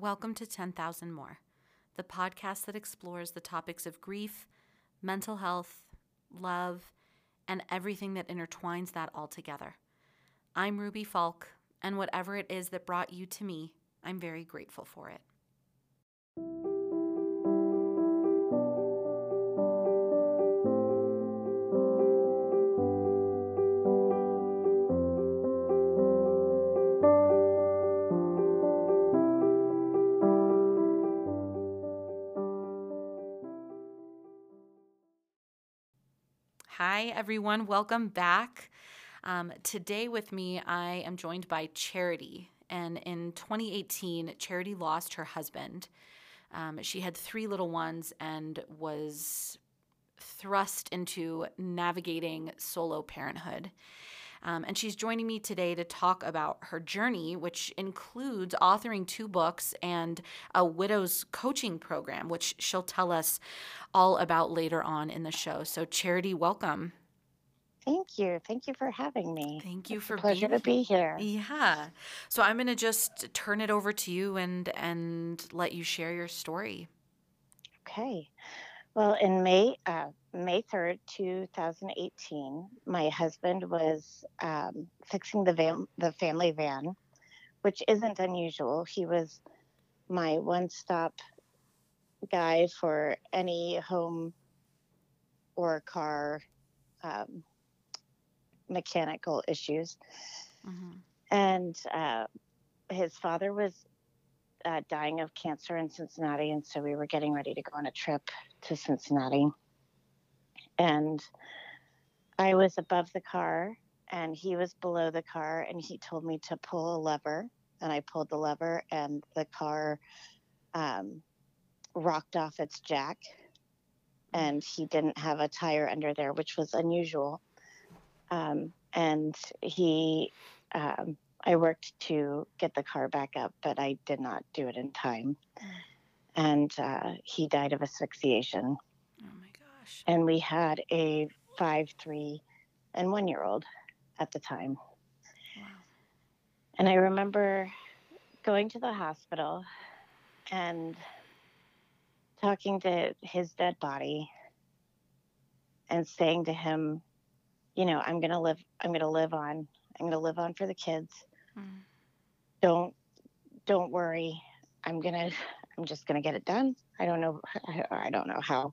Welcome to 10,000 More, the podcast that explores the topics of grief, mental health, love, and everything that intertwines that all together. I'm Ruby Falk, and whatever it is that brought you to me, I'm very grateful for it. Hi, everyone. Welcome back. Um, today, with me, I am joined by Charity. And in 2018, Charity lost her husband. Um, she had three little ones and was thrust into navigating solo parenthood. Um, and she's joining me today to talk about her journey, which includes authoring two books and a widow's coaching program, which she'll tell us all about later on in the show. So, Charity, welcome. Thank you. Thank you for having me. Thank you it's for pleasure being to be here. Yeah. So I'm going to just turn it over to you and and let you share your story. Okay. Well, in May uh, May third, two thousand eighteen, my husband was um, fixing the van, the family van, which isn't unusual. He was my one stop guy for any home or car um, mechanical issues. hmm And uh, his father was uh, dying of cancer in Cincinnati, and so we were getting ready to go on a trip to Cincinnati. And I was above the car, and he was below the car, and he told me to pull a lever, and I pulled the lever, and the car um, rocked off its jack, and he didn't have a tire under there, which was unusual. Um, and he um, I worked to get the car back up, but I did not do it in time. And uh, he died of asphyxiation. Oh my gosh. And we had a five, three, and one year old at the time. Wow. And I remember going to the hospital and talking to his dead body and saying to him, you know, I'm going to live, I'm to live on. I'm going to live on for the kids. Mm. don't don't worry i'm gonna i'm just gonna get it done i don't know i, I don't know how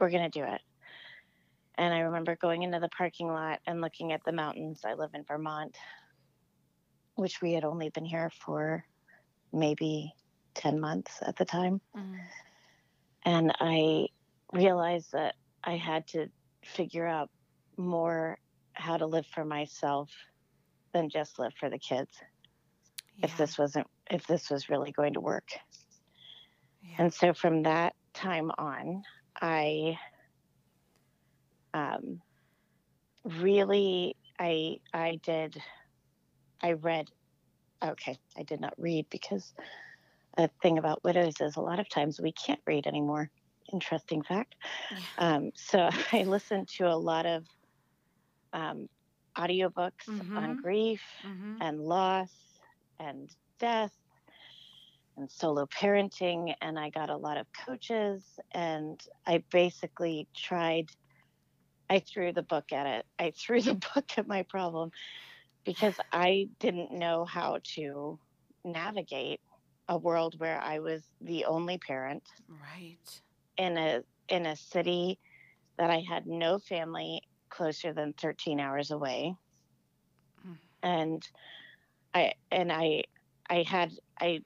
we're gonna do it and i remember going into the parking lot and looking at the mountains i live in vermont which we had only been here for maybe 10 months at the time Mm. and i realized that i had to figure out more how to live for myself than just live for the kids. If this wasn't if this was really going to work. Yeah. and so from that time on i um, really i i did i read okay i did not read because a thing about widows is a lot of times we can't read anymore. Interesting fact. Yeah. um, so i listened to a lot of um, audiobooks on Mhm. grief Mhm. and loss and death and solo parenting and i got a lot of coaches and i basically tried i threw the book at it i threw the book at my problem because i didn't know how to navigate a world where i was the only parent Right. in a in a city that i had no family closer than 13 hours away Mm. and i and i i had i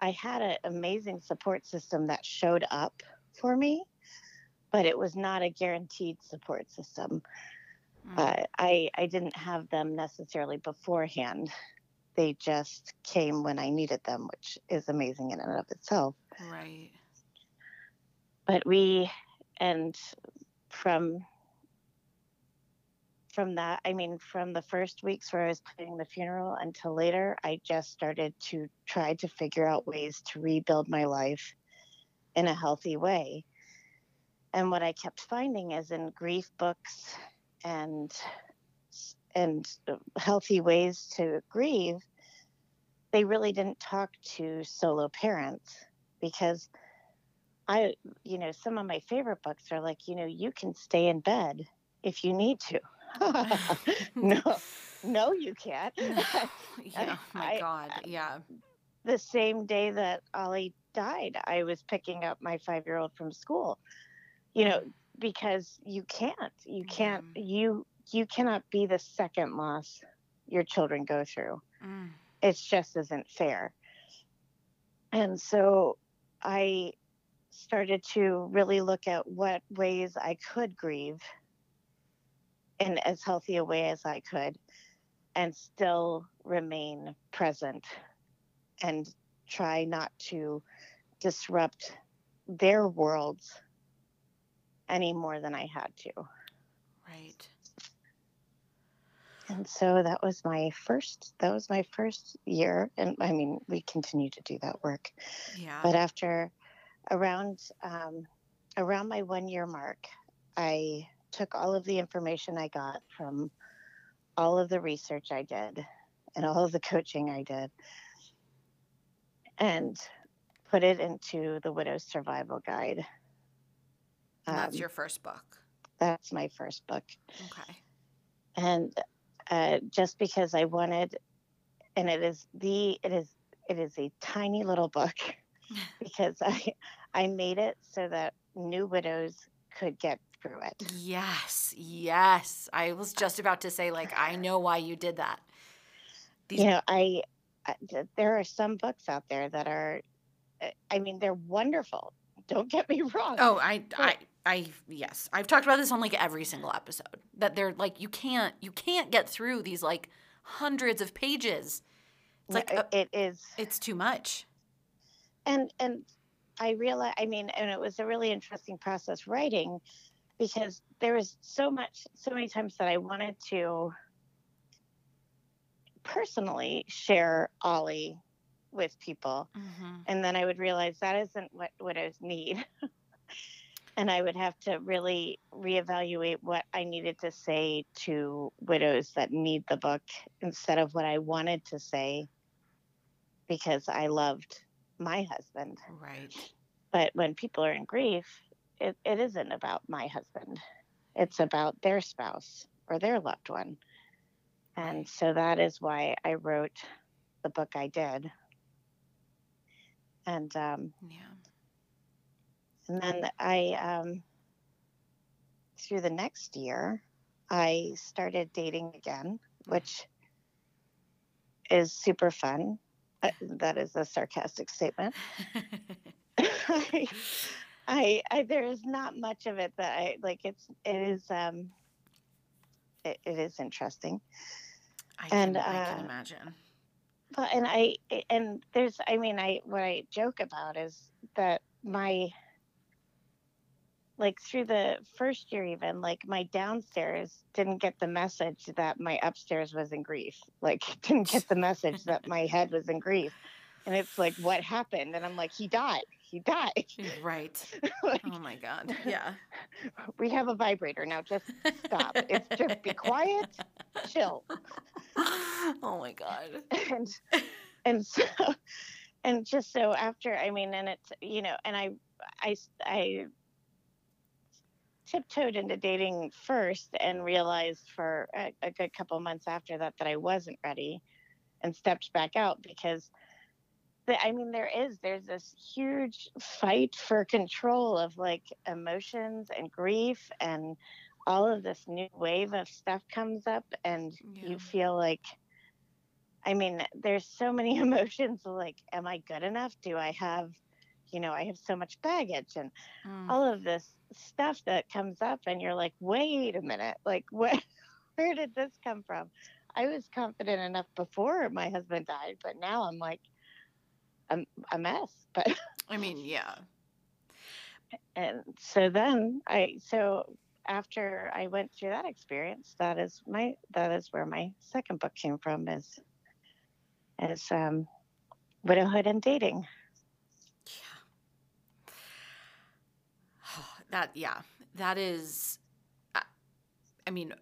i had an amazing support system that showed up for me but it was not a guaranteed support system Mm. uh, i i didn't have them necessarily beforehand they just came when i needed them which is amazing in and of itself right. but we and from from that i mean from the first weeks where i was planning the funeral until later i just started to try to figure out ways to rebuild my life in a healthy way and what i kept finding is in grief books and and healthy ways to grieve they really didn't talk to solo parents because I, you know, some of my favorite books are like, you know, you can stay in bed if you need to. no, no, you can't. yeah, my I, God, yeah. The same day that Ollie died, I was picking up my five year old from school. You know, because you can't, you can't, mm. you you cannot be the second loss your children go through. Mm. It just isn't fair. And so I started to really look at what ways I could grieve in as healthy a way as I could and still remain present and try not to disrupt their worlds any more than I had to. Right. And so that was my first that was my first year and I mean we continue to do that work. Yeah. But after around um, around my one year mark, I took all of the information I got from all of the research I did and all of the coaching I did and put it into the Widow's Survival Guide. And that's um, your first book. That's my first book. Okay. And uh, just because I wanted, and it is the it is it is a tiny little book because I I made it so that new widows could get through it. Yes, yes. I was just about to say, like, I know why you did that. These- you know, I, I there are some books out there that are, I mean, they're wonderful. Don't get me wrong. Oh, I, but, I, I, yes, I've talked about this on like every single episode. That they're like, you can't, you can't get through these like hundreds of pages. It's like uh, it is. It's too much. And and I realized, I mean, and it was a really interesting process writing because there was so much, so many times that I wanted to personally share Ollie with people. Mm-hmm. And then I would realize that isn't what widows need. and I would have to really reevaluate what I needed to say to widows that need the book instead of what I wanted to say because I loved my husband. Right. But when people are in grief, it, it isn't about my husband. It's about their spouse or their loved one. And so that is why I wrote the book I did. And um, yeah. And then I, um, through the next year, I started dating again, which is super fun. Uh, that is a sarcastic statement. I, I, I, there is not much of it that I like. It's it is um, it, it is interesting. I can, and, uh, I can imagine. But and I and there's I mean I what I joke about is that my like through the first year even like my downstairs didn't get the message that my upstairs was in grief like didn't get the message that my head was in grief and it's like what happened and i'm like he died he died. Right. Like, oh my god. Yeah. We have a vibrator. Now just stop. It's just be quiet chill. Oh my god. And and so and just so after i mean and it's you know and i i i tiptoed into dating first and realized for a, a good couple months after that that I wasn't ready and stepped back out because I mean there is there's this huge fight for control of like emotions and grief and all of this new wave of stuff comes up and yeah. you feel like I mean there's so many emotions like am I good enough do I have you know I have so much baggage and mm. all of this stuff that comes up and you're like wait a minute like where where did this come from i was confident enough before my husband died but now i'm like I'm a mess but i mean yeah. And so then i so after i went through that experience that is my that is where my second book came from is is um widowhood and dating. Yeah. that yeah that is i mean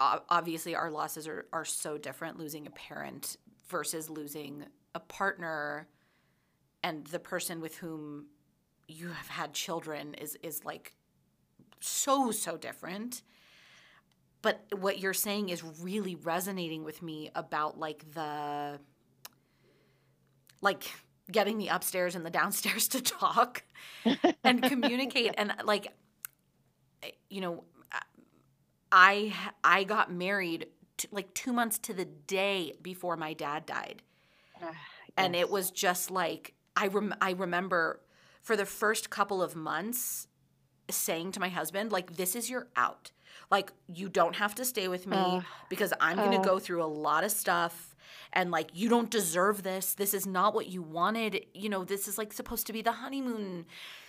obviously our losses are, are so different losing a parent versus losing a partner and the person with whom you have had children is is like so so different. But what you're saying is really resonating with me about like the like getting the upstairs and the downstairs to talk and communicate and like you know i i got married t- like 2 months to the day before my dad died. Ah, and it was just like I rem- I remember for the first couple of months saying to my husband like this is your out. Like you don't have to stay with me Ugh. because I'm going to Ugh. go through a lot of stuff and like you don't deserve this. This is not what you wanted. You know, this is like supposed to be the honeymoon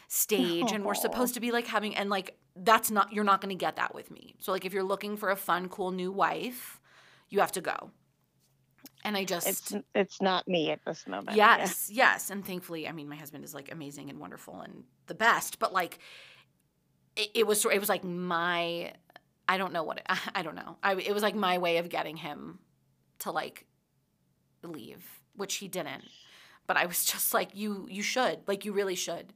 stage and we're oh. supposed to be like having and like that's not you're not going to get that with me. So like if you're looking for a fun cool new wife, you have to go. And I just it's it's not me at this moment. Yeah. Yes, yes. And thankfully, I mean, my husband is like amazing and wonderful and the best, but like it, it was it was like my I don't know what it, I don't know. I it was like my way of getting him to like leave, which he didn't. But I was just like you you should. Like you really should.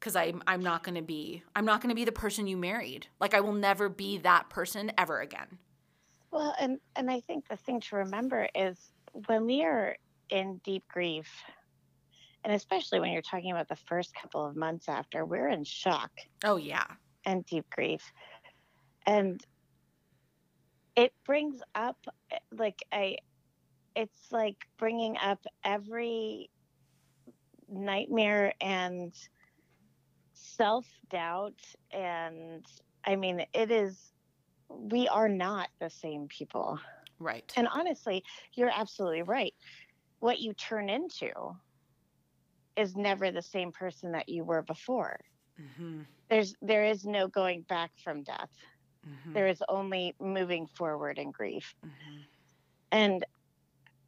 Cuz I'm I'm not going to be I'm not going to be the person you married. Like I will never be that person ever again. Well, and and I think the thing to remember is when we are in deep grief, and especially when you're talking about the first couple of months after, we're in shock. Oh yeah. and deep grief, and it brings up eh, like I, it's like bringing up every nightmare and self doubt and I mean it is we are not the same people. Right. And honestly, you're absolutely right. What you turn into is never the same person that you were before. Mhm. There's there is no going back from death. Mhm. There is only moving forward in grief. Mhm. And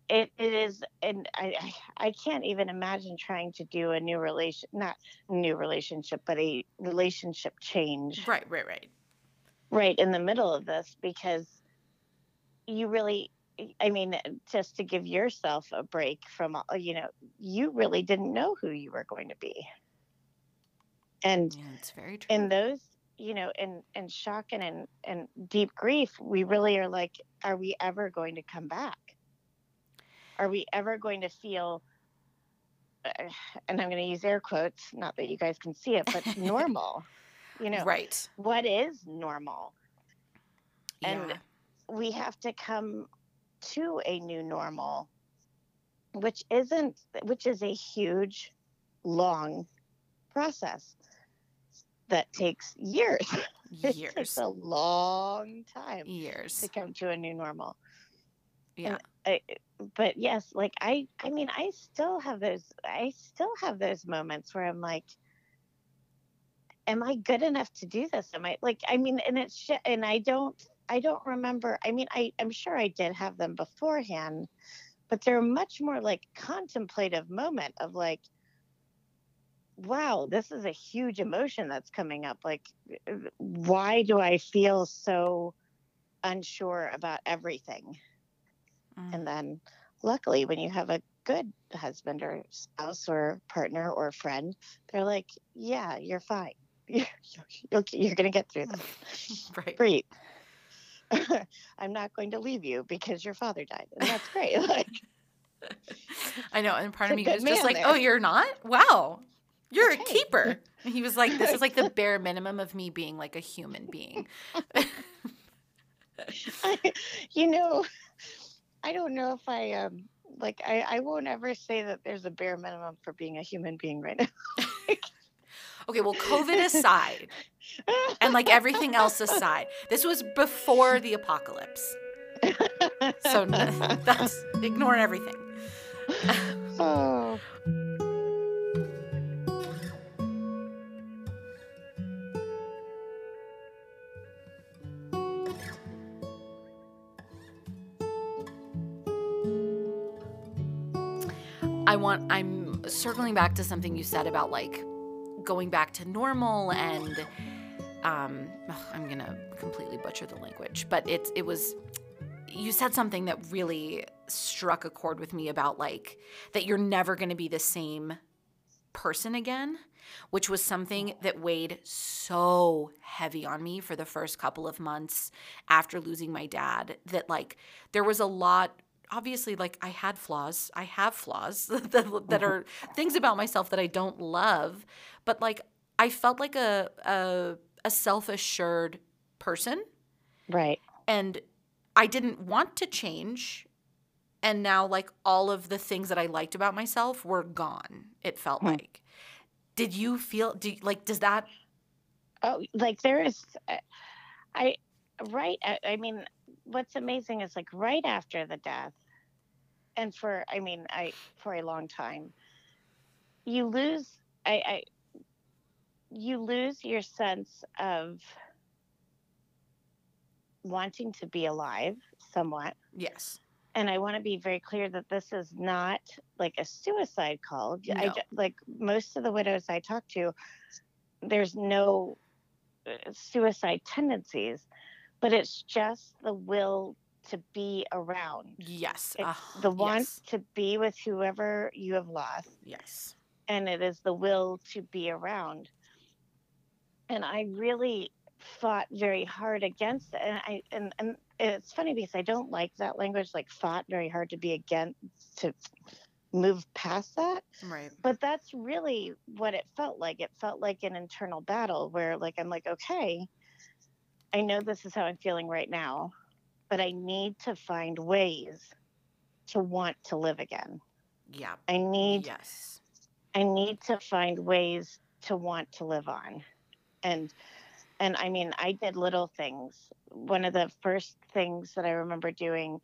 it, it is and I, I I can't even imagine trying to do a new relation not new relationship, but a relationship change Right, right, right. Right in the middle of this because you really i mean just to give yourself a break from all- you know you really didn't know who you were going to be. And Yeah, it's very true. in those you know in in shock and in and deep grief we really are like are we ever going to come back? Are we ever going to feel uh, and i'm going to use air quotes not that you guys can see it but normal you know right. what is normal And- yeah. we have to come to a new normal which isn't which is a huge long process that takes years it years. takes a long time years. to come to a new normal Yeah. I, but yes like i i mean i still have those i still have those moments where i'm like am i good enough to do this? Am i like i mean and it's sh- and i don't i don't remember i mean i i'm sure i did have them beforehand but they're much more like contemplative moment of like wow this is a huge emotion that's coming up like why do i feel so unsure about everything? Mm. and then luckily when you have a good husband or spouse or partner or friend they're like yeah you're fine you're, you're, you're going to get through this right. breathe i'm not going to leave you because your father died and that's great like I know, and part of me was just like, there. "Oh, you're not? Wow, you're a keeper." And he was like, "This is like the bare minimum of me being like a human being." you know i don't know if i um like I, I won't ever say that there's a bare minimum for being a human being right now Okay, well, COVID aside, and like everything else aside, this was before the apocalypse, so that's ignoring everything. oh I want I'm circling back to something you said about like going back to normal and um I'm to completely butcher the language, but it's it was you said something that really struck a chord with me about like that you're never to be the same person again, which was something that weighed so heavy on me for the first couple of months after losing my dad. That, like, there was a lot. Obviously, like I had flaws. I have flaws that, that Mm-hmm. are things about myself that I don't love, but like I felt like a a, a self assured person, Right. and I didn't want to change. And now, like all of the things that I liked about myself were gone. It felt Hmm. like. Did you feel? Do you- like? Does that? Oh, like there is, uh, I, right. I, I mean, what's amazing is like right after the death, and for, I mean, I, for a long time, you lose, I, I, you lose your sense of wanting to be alive somewhat. Yes. and I want to be very clear that this is not like a suicide call. No. ju- like most of the widows I talk to, there's no uh, suicide tendencies, but it's just the will to be around, Yes. Uh, the want yes. to be with whoever you have lost, Yes. and it is the will to be around. And I really fought very hard against it. And I and, and it's funny because I don't like that language, like fought very hard to be against to move past that. Right. But that's really what it felt like. It felt like an internal battle where like I'm like, okay, I know this is how I'm feeling right now, but I need to find ways to want to live again. Yeah. I need Yes. I need to find ways to want to live on. And and I mean, I did little things. One of the first things that I remember doing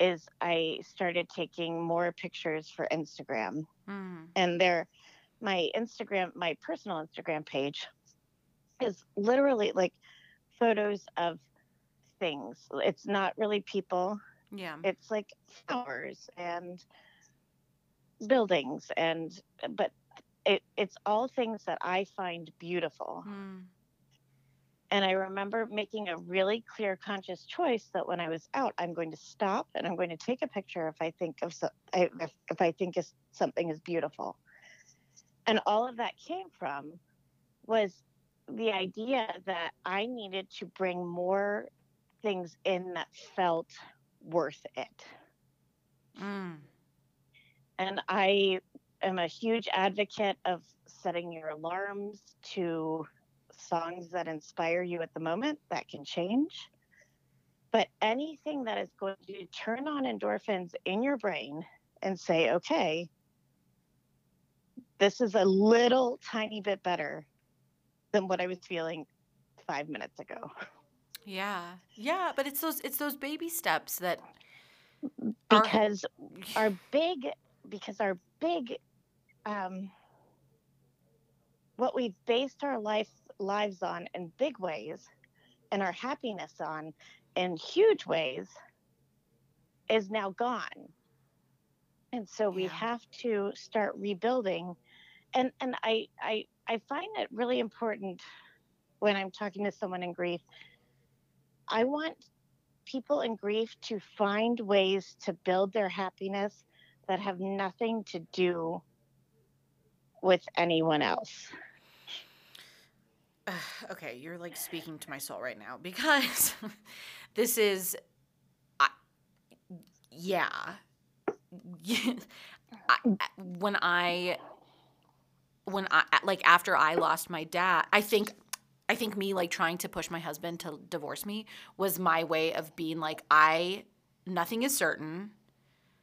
is I started taking more pictures for Instagram. Mm. And there my Instagram, my personal Instagram page is literally like photos of things. It's not really people Yeah. it's like flowers and buildings and but it, it's all things that i find beautiful Mm. and i remember making a really clear conscious choice that when i was out i'm going to stop and i'm going to take a picture if i think of so, I- if, if i think is something is beautiful and all of that came from was the idea that i needed to bring more things in that felt worth it Mm. And I am a huge advocate of setting your alarms to songs that inspire you at the moment that can change. But anything that is going to turn on endorphins in your brain and say, okay, this is a little tiny bit better than what I was feeling five minutes ago. Yeah. Yeah. But it's those it's those baby steps that are- Because our big because our big um, what we've based our life lives on in big ways and our happiness on in huge ways is now gone and so we Yeah. have to start rebuilding and and I, I i find it really important when i'm talking to someone in grief i want people in grief to find ways to build their happiness that have nothing to do with anyone else. okay, you're like speaking to my soul right now because this is, I, yeah, I, when I, when I like after I lost my dad, I think. I think me like trying to push my husband to divorce me was my way of being like I nothing is certain.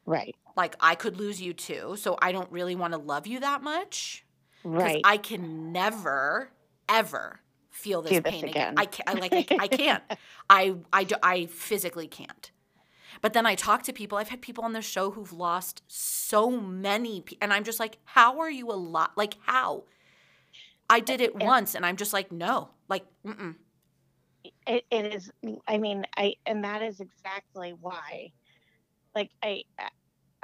Right. Like I could lose you too, so I don't really want to love you that much. because Right. I can never ever feel this this pain again. again. I can't. I like. I, I can't. I. I. do- I physically can't. But then I talk to people. I've had people on the show who've lost so many, pe- and I'm just like, how are you a lot? Like how? I did it once, and I'm just like, no, like, mm-mm. it, it is i mean i and that is exactly why. Like i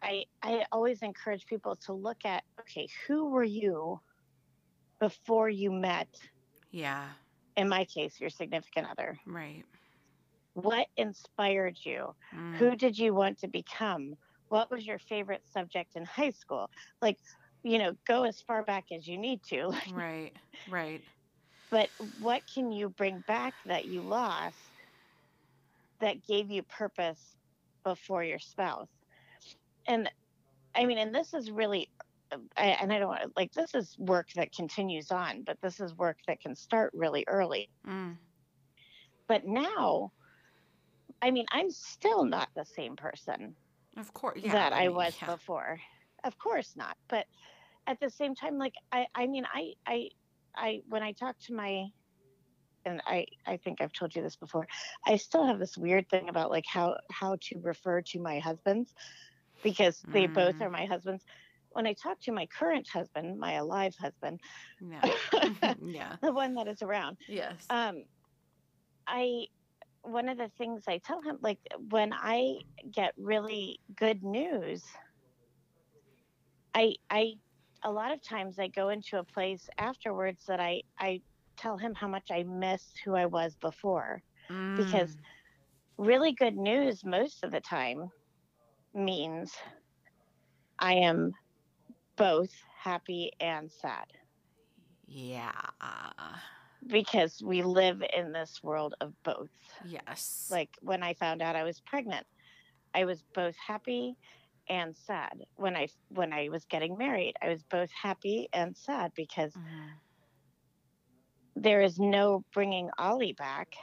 i i always encourage people to look at okay who were you before you met? Yeah, in my case your significant other. Right. what inspired you? Mm, who did you want to become? What was your favorite subject in high school? Like, you know, go as far back as you need to. Right. Right. but what can you bring back that you lost that gave you purpose before your spouse? And I mean, and this is really, I, and I don't want like this is work that continues on, but this is work that can start really early. Mm. But now, I mean, I'm still not the same person Of course. Yeah. that I mean, was yeah. before. Of course not. But at the same time, like I, I mean, I, I, I, when I talk to my, and I, I think I've told you this before, I still have this weird thing about like how, how to refer to my husbands because they both Mm. are my husbands. When I talk to my current husband, my alive husband, Yeah. yeah. the one that is around, Yes. um i one of the things i tell him like when i get really good news i i a lot of times i go into a place afterwards that i i tell him how much i miss who i was before because Mm. really good news most of the time means i am both happy and sad Yeah. because we live in this world of both Yes. like when I found out I was pregnant, I was both happy and sad. When I when I was getting married, I was both happy and sad because Mhm. there is no bringing Ollie back.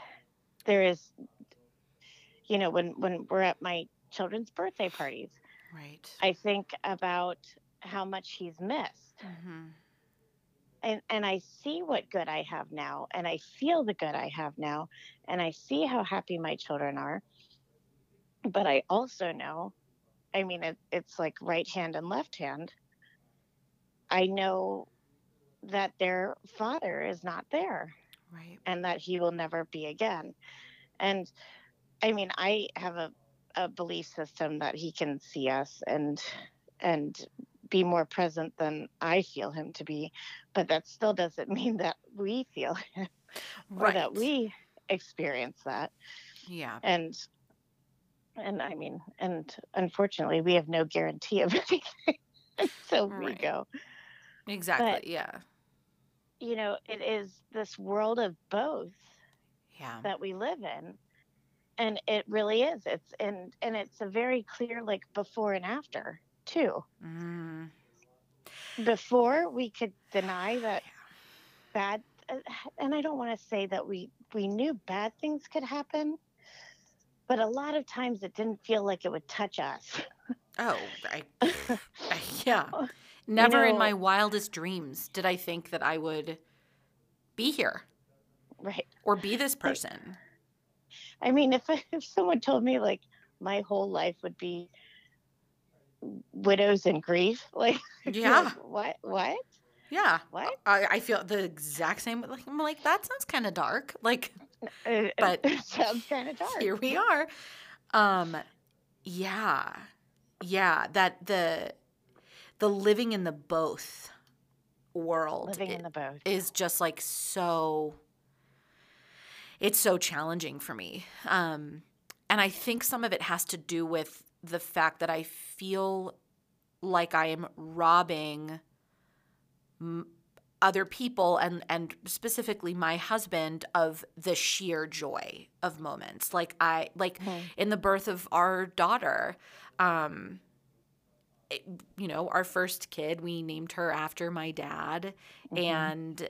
There is, you know, when when we're at my children's birthday parties, Right. I think about how much he's missed. Mhm. and and I see what good I have now, and I feel the good I have now, and I see how happy my children are. But I also know, I mean, it, it's like right hand and left hand. I know that their father is not there, Right. and that he will never be again. And I mean, I have a a belief system that he can see us and and be more present than I feel him to be, but that still doesn't mean that we feel him or that we experience that. Yeah. And and I mean, and unfortunately, we have no guarantee of anything until we go. Exactly. yeah. You know, it is this world of both Yeah. that we live in and it really is it's and and it's a very clear like before and after too Mm. before we could deny that bad uh, and i don't want to say that we we knew bad things could happen but a lot of times it didn't feel like it would touch us Oh, I, I- yeah. Oh, Never in know- my wildest dreams did I think that I would be here right or be this person. i mean if if someone told me like my whole life would be widows and grief like Yeah. like, what what Yeah. what I, I feel the exact same. Like I'm like that sounds kind of dark. Like Uh, But it sounds kind of dark here we are. Um, yeah, yeah. That the the living in the both world living in the boat is just like so it's so challenging for me um and i think some of it has to do with the fact that i feel like i am robbing other people and and specifically my husband of the sheer joy of moments like i like Mhm. in the birth of our daughter um it- you know our first kid we named her after my dad Mhm. and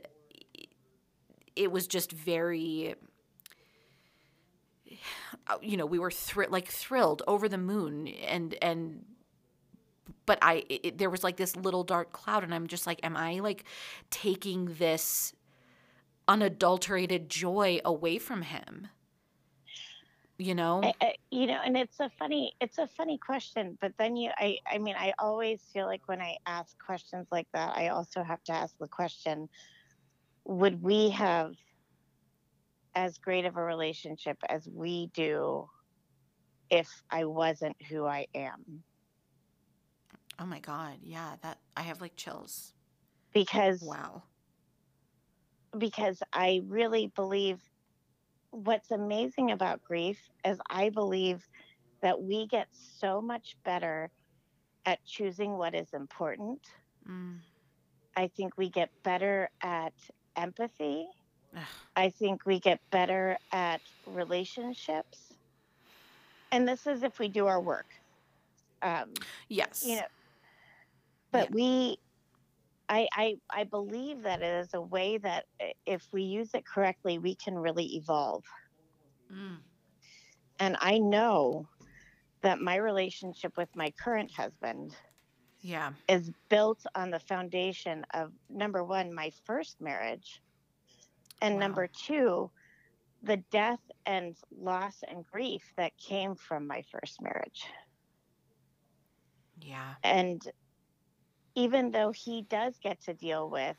it was just very you know we were thr- like thrilled over the moon and and but i it, there was like this little dark cloud and i'm just like am i like taking this unadulterated joy away from him? You know? I, I, you know and it's a funny it's a funny question but then you i i mean i always feel like when i ask questions like that i also have to ask the question would we have as great of a relationship as we do if i wasn't who i am oh my god yeah that i have like chills because wow because i really believe what's amazing about grief is i believe that we get so much better at choosing what is important. Mm. I think we get better at empathy. Ugh. I think we get better at relationships. And this is if we do our work. Um, Yes. you know, but we, I, I, I believe that it is a way that if we use it correctly, we can really evolve. Mm. And I know that my relationship with my current husband Yeah. is built on the foundation of number one, my first marriage, and Wow. number two, the death and loss and grief that came from my first marriage. Yeah. And even though he does get to deal with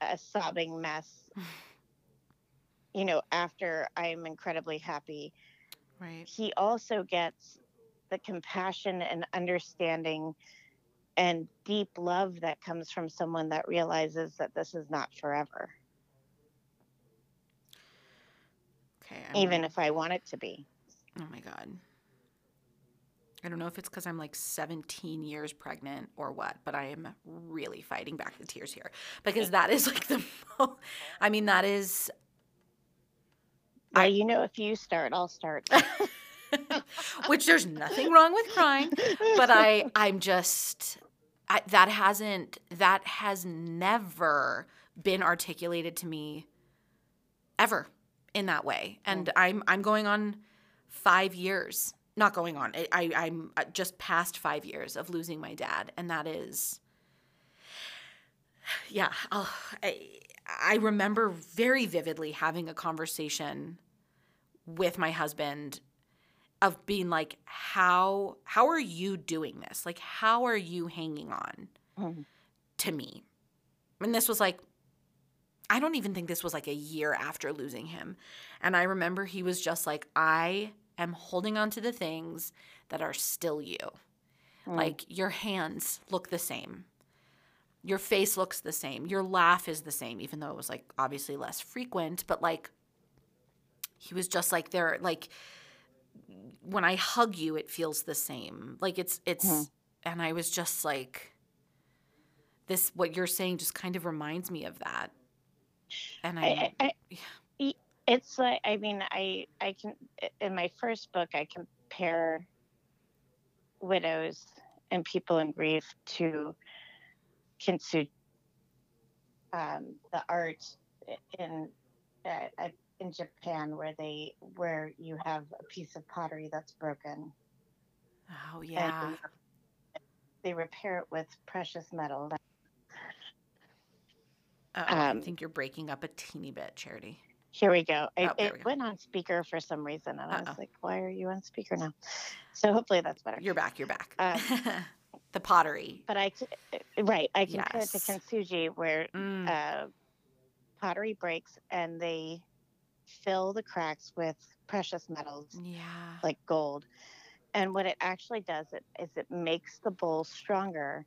a sobbing mess, you know, after I'm incredibly happy, Right. he also gets the compassion and understanding and deep love that comes from someone that realizes that this is not forever, Okay. I'm even gonna- if I want it to be. Oh my god. I don't know if it's because I'm like 17 years pregnant or what, but I am really fighting back the tears here because that is like the. Mo- I mean, that is. I- you know, if you start, I'll start. Which there's nothing wrong with crying, but I I'm just I, that hasn't that has never been articulated to me ever in that way, and mm. I'm I'm going on five years, not going on. I, I I'm uh, just past five years of losing my dad, and that is yeah. I'll, I I remember very vividly having a conversation with my husband of being like how how are you doing this like how are you hanging on Mhm. to me and this was like i don't even think this was like a year after losing him and i remember he was just like i am holding on to the things that are still you Mm. like your hands look the same your face looks the same your laugh is the same even though it was like obviously less frequent but like he was just like there like when i hug you it feels the same like it's it's Mhm. and i was just like this what you're saying just kind of reminds me of that and i, I, I, yeah. It's like I mean I I can in my first book I compare widows and people in grief to kintsugi, um, the art in uh, in Japan where they where you have a piece of pottery that's broken. Oh yeah. they repair it with precious metal. Uh-oh, i um, think you're breaking up a teeny bit charity Here we go. I, Oh, it we go. went on speaker for some reason, and I Uh-oh. was like, "Why are you on speaker now?" So hopefully that's better. you're back you're back Uh, the pottery But I, right, I compare it to Yes. kintsugi, where Mm, uh, pottery breaks and they fill the cracks with precious metals yeah like gold. And what it actually does it is it makes the bowl stronger,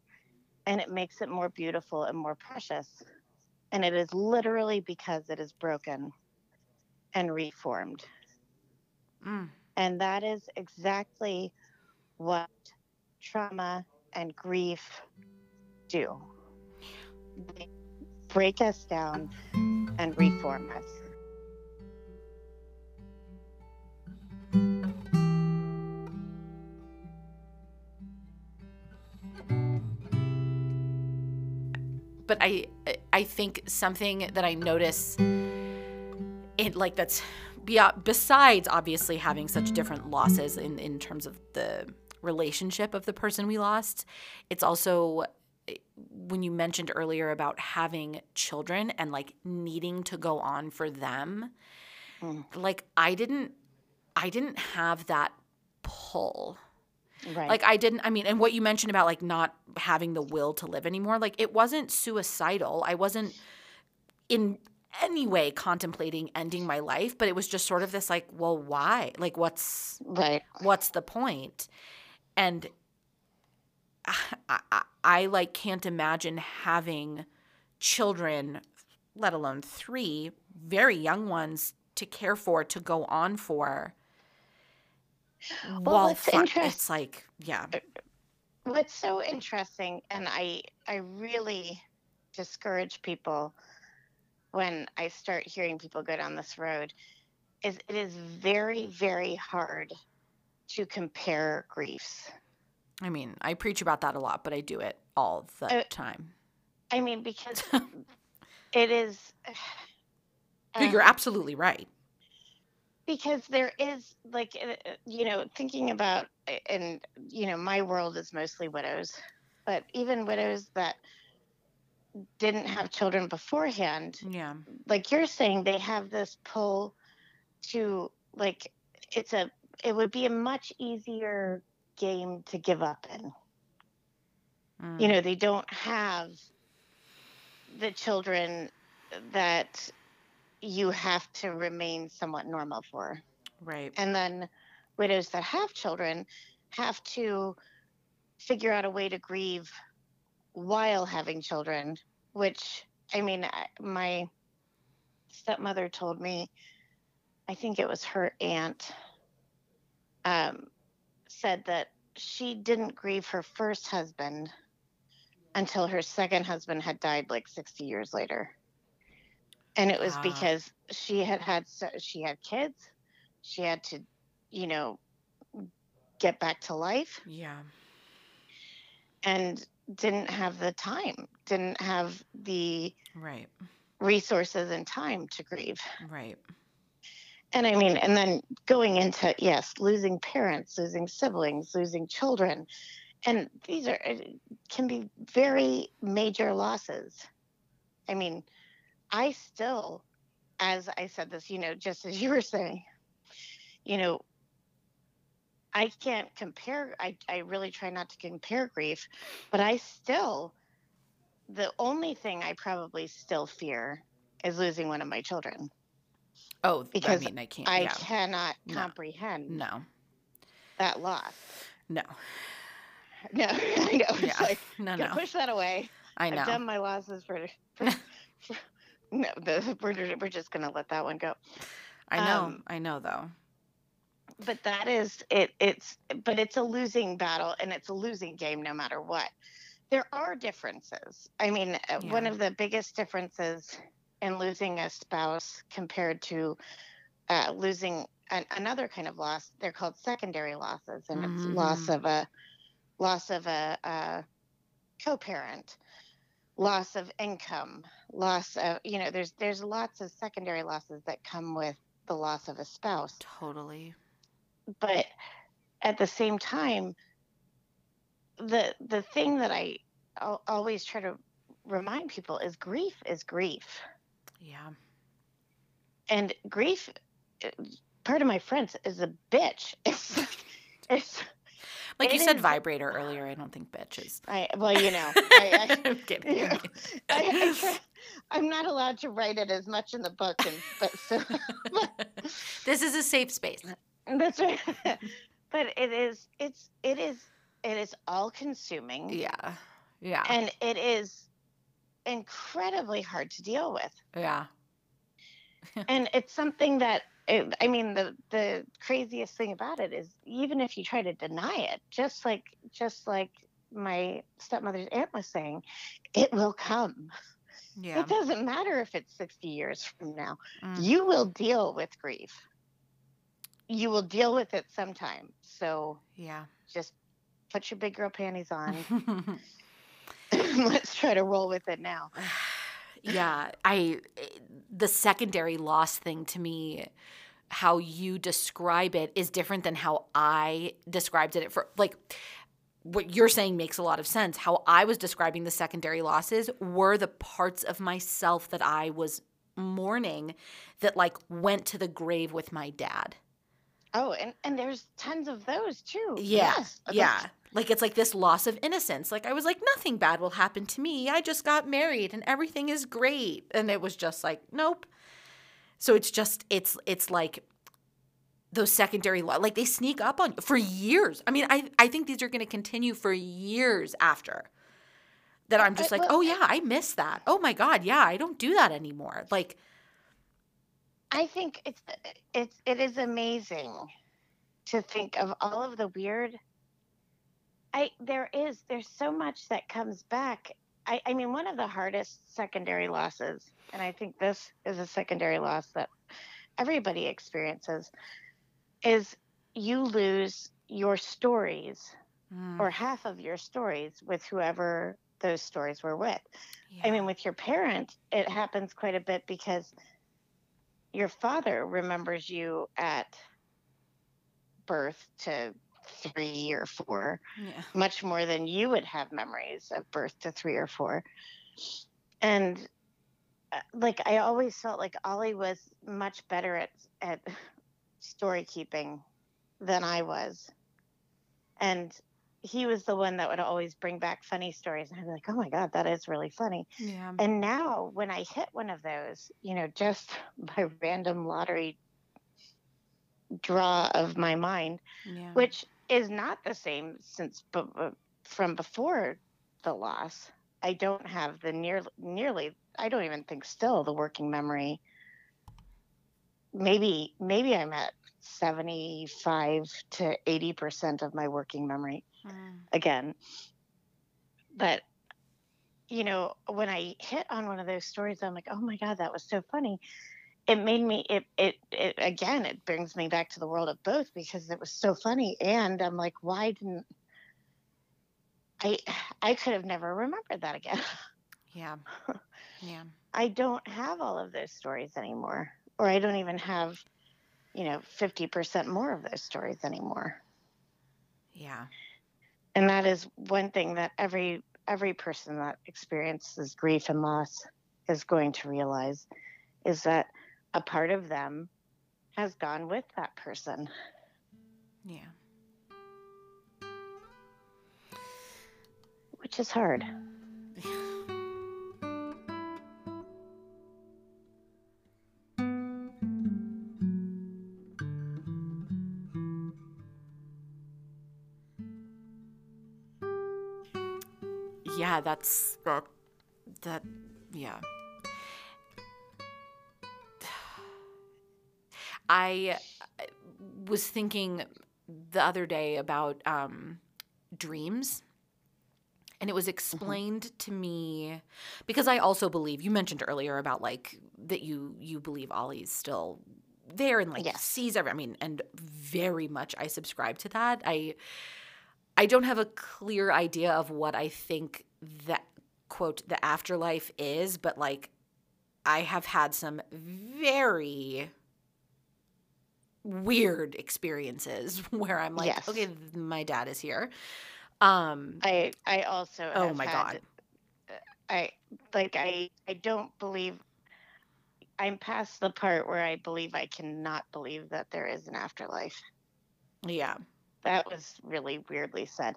and it makes it more beautiful and more precious. And it is literally because it is broken and reformed. mm, And that is exactly what trauma and grief do. They break us down and reform us. but I I think something that I notice it like that's beyond, besides obviously having such different losses in in terms of the relationship of the person we lost, it's also eh, when you mentioned earlier about having children and like needing to go on for them. Mm. Like I didn't I didn't have that pull Right. like I didn't I mean and what you mentioned about like not having the will to live anymore like it wasn't suicidal I wasn't in any way contemplating ending my life but it was just sort of this like well why? Like what's right. what's the point? And I, I, I like can't imagine having children let alone 3 very young ones to care for to go on for Well, while it's fun- interest- it's like yeah. Er, what's so interesting, and I I really discourage people when I start hearing people go down this road, is it is very very hard to compare griefs. I mean, I preach about that a lot, but I do it all the Uh, time. I mean, because it is. No, You're absolutely right. because there is like uh, uh, you know thinking about uh, and you know my world is mostly widows but even widows that didn't have children beforehand Yeah. like you're saying they have this pull to like it's a it would be a much easier game to give up in Mm. you know they don't have the children that you have to remain somewhat normal for right. and then widows that have children have to figure out a way to grieve while having children which i mean I- my stepmother told me i think it was her aunt um, said that she didn't grieve her first husband until her second husband had died like 60 years later and it was Wow. because she had had so, she had kids she had to you know get back to life Yeah. and didn't have the time didn't have the Right. resources and time to grieve Right. and i mean and then going into yes losing parents losing siblings losing children and these are can be very major losses i mean i still as i said this you know just as you were saying you know i can't compare i, I really try not to compare grief but i still the only thing i probably still fear is losing one of my children Oh, Because I mean, I can't. i cannot No. comprehend No. that loss No. no i know Yeah. like No. No. push that away. I know. I've done my losses for. for, for no, the, we're we're just gonna let that one go. I know. um, I know. Though. But that is it. It's but it's a losing battle, and it's a losing game no matter what. There are differences. I mean, uh, one of the biggest differences in losing a spouse compared to uh, losing an, another kind of loss, they're called secondary losses, and it's loss Mhm. of a loss of a, a co-parent, loss of income, loss of you know, there's there's lots of secondary losses that come with the loss of a spouse Totally. But at the same time the the thing that i al- always try to remind people is grief is grief Yeah. and grief uh, part of my friends is a bitch it's it's Like you said, is- vibrator earlier. I don't think bitches. i well you know i, I'm kidding. Yeah. I, I, I i'm not allowed to write it as much in the book and but so this is a safe space. That's right but it is it's it is it is all consuming Yeah. Yeah. and it is incredibly hard to deal with yeah. and it's something that it, i mean the the craziest thing about it is even if you try to deny it just like just like my stepmother's aunt was saying it will come Yeah. it doesn't matter if it's 60 years from now Mm. you will deal with grief you will deal with it sometime so Yeah. just put your big girl panties on let's try to roll with it now yeah. I the secondary loss thing to me how you describe it is different than how I described it for like what you're saying makes a lot of sense. How I was describing the secondary losses were the parts of myself that I was mourning that like went to the grave with my dad. Oh, and, and there's tons of those too. Yeah. Yes. Yeah. Like it's like this loss of innocence. Like I was like, nothing bad will happen to me. I just got married and everything is great. And it was just like, nope. So it's just it's it's like those secondary lo- like they sneak up on you for years. I mean, I I think these are going to continue for years after. That I'm just I- like, well, oh yeah, I miss that. Oh my god, yeah, I don't do that anymore. Like, I think it's it's it is amazing to think of all of the weird I there is there's so much that comes back. I, I mean, one of the hardest secondary losses, and I think this is a secondary loss that everybody experiences, is you lose your stories Mm, or half of your stories with whoever those stories were with. I mean, with your parent, it happens quite a bit because your father remembers you at birth to three or four, yeah. much more than you would have memories of birth to three or four. And uh, like, I always felt like Ollie was much better at, at story keeping than I was. And he was the one that would always bring back funny stories. And I'd be like, oh my God, that is really funny. Yeah. And now when I hit one of those, you know, just by random lottery draw of my mind, Yeah. which is not the same since b- b- uh, from before the loss. I don't have the near nearly I don't even think still the working memory. Maybe maybe I'm at 75 to 80% of my working memory Mm, again. But you know, when I hit on one of those stories, I'm like, oh my God, that was so funny. It made me, it, it, it, again, it brings me back to the world of both because it was so funny. And I'm like, why didn't I, I could have never remembered that again. yeah. Yeah. I don't have all of those stories anymore, or I don't even have, you know, 50% more of those stories anymore. Yeah. and that is one thing that every every person that experiences grief and loss is going to realize is that a part of them has gone with that person Yeah. which is hard Yeah, that's that that yeah. I uh, was thinking the other day about um dreams and it was explained to me because I also believe you mentioned earlier about like that you you believe Ollie's still there and like Yes. sees every I mean and very much I subscribe to that. I I don't have a clear idea of what I think that quote the afterlife is, but like I have had some very weird experiences where I'm like, Yes. okay, my dad is here. Um i i also oh my had- god. i like i i don't believe i'm past the part where i believe i cannot believe that there is an afterlife Yeah. that was really weirdly said.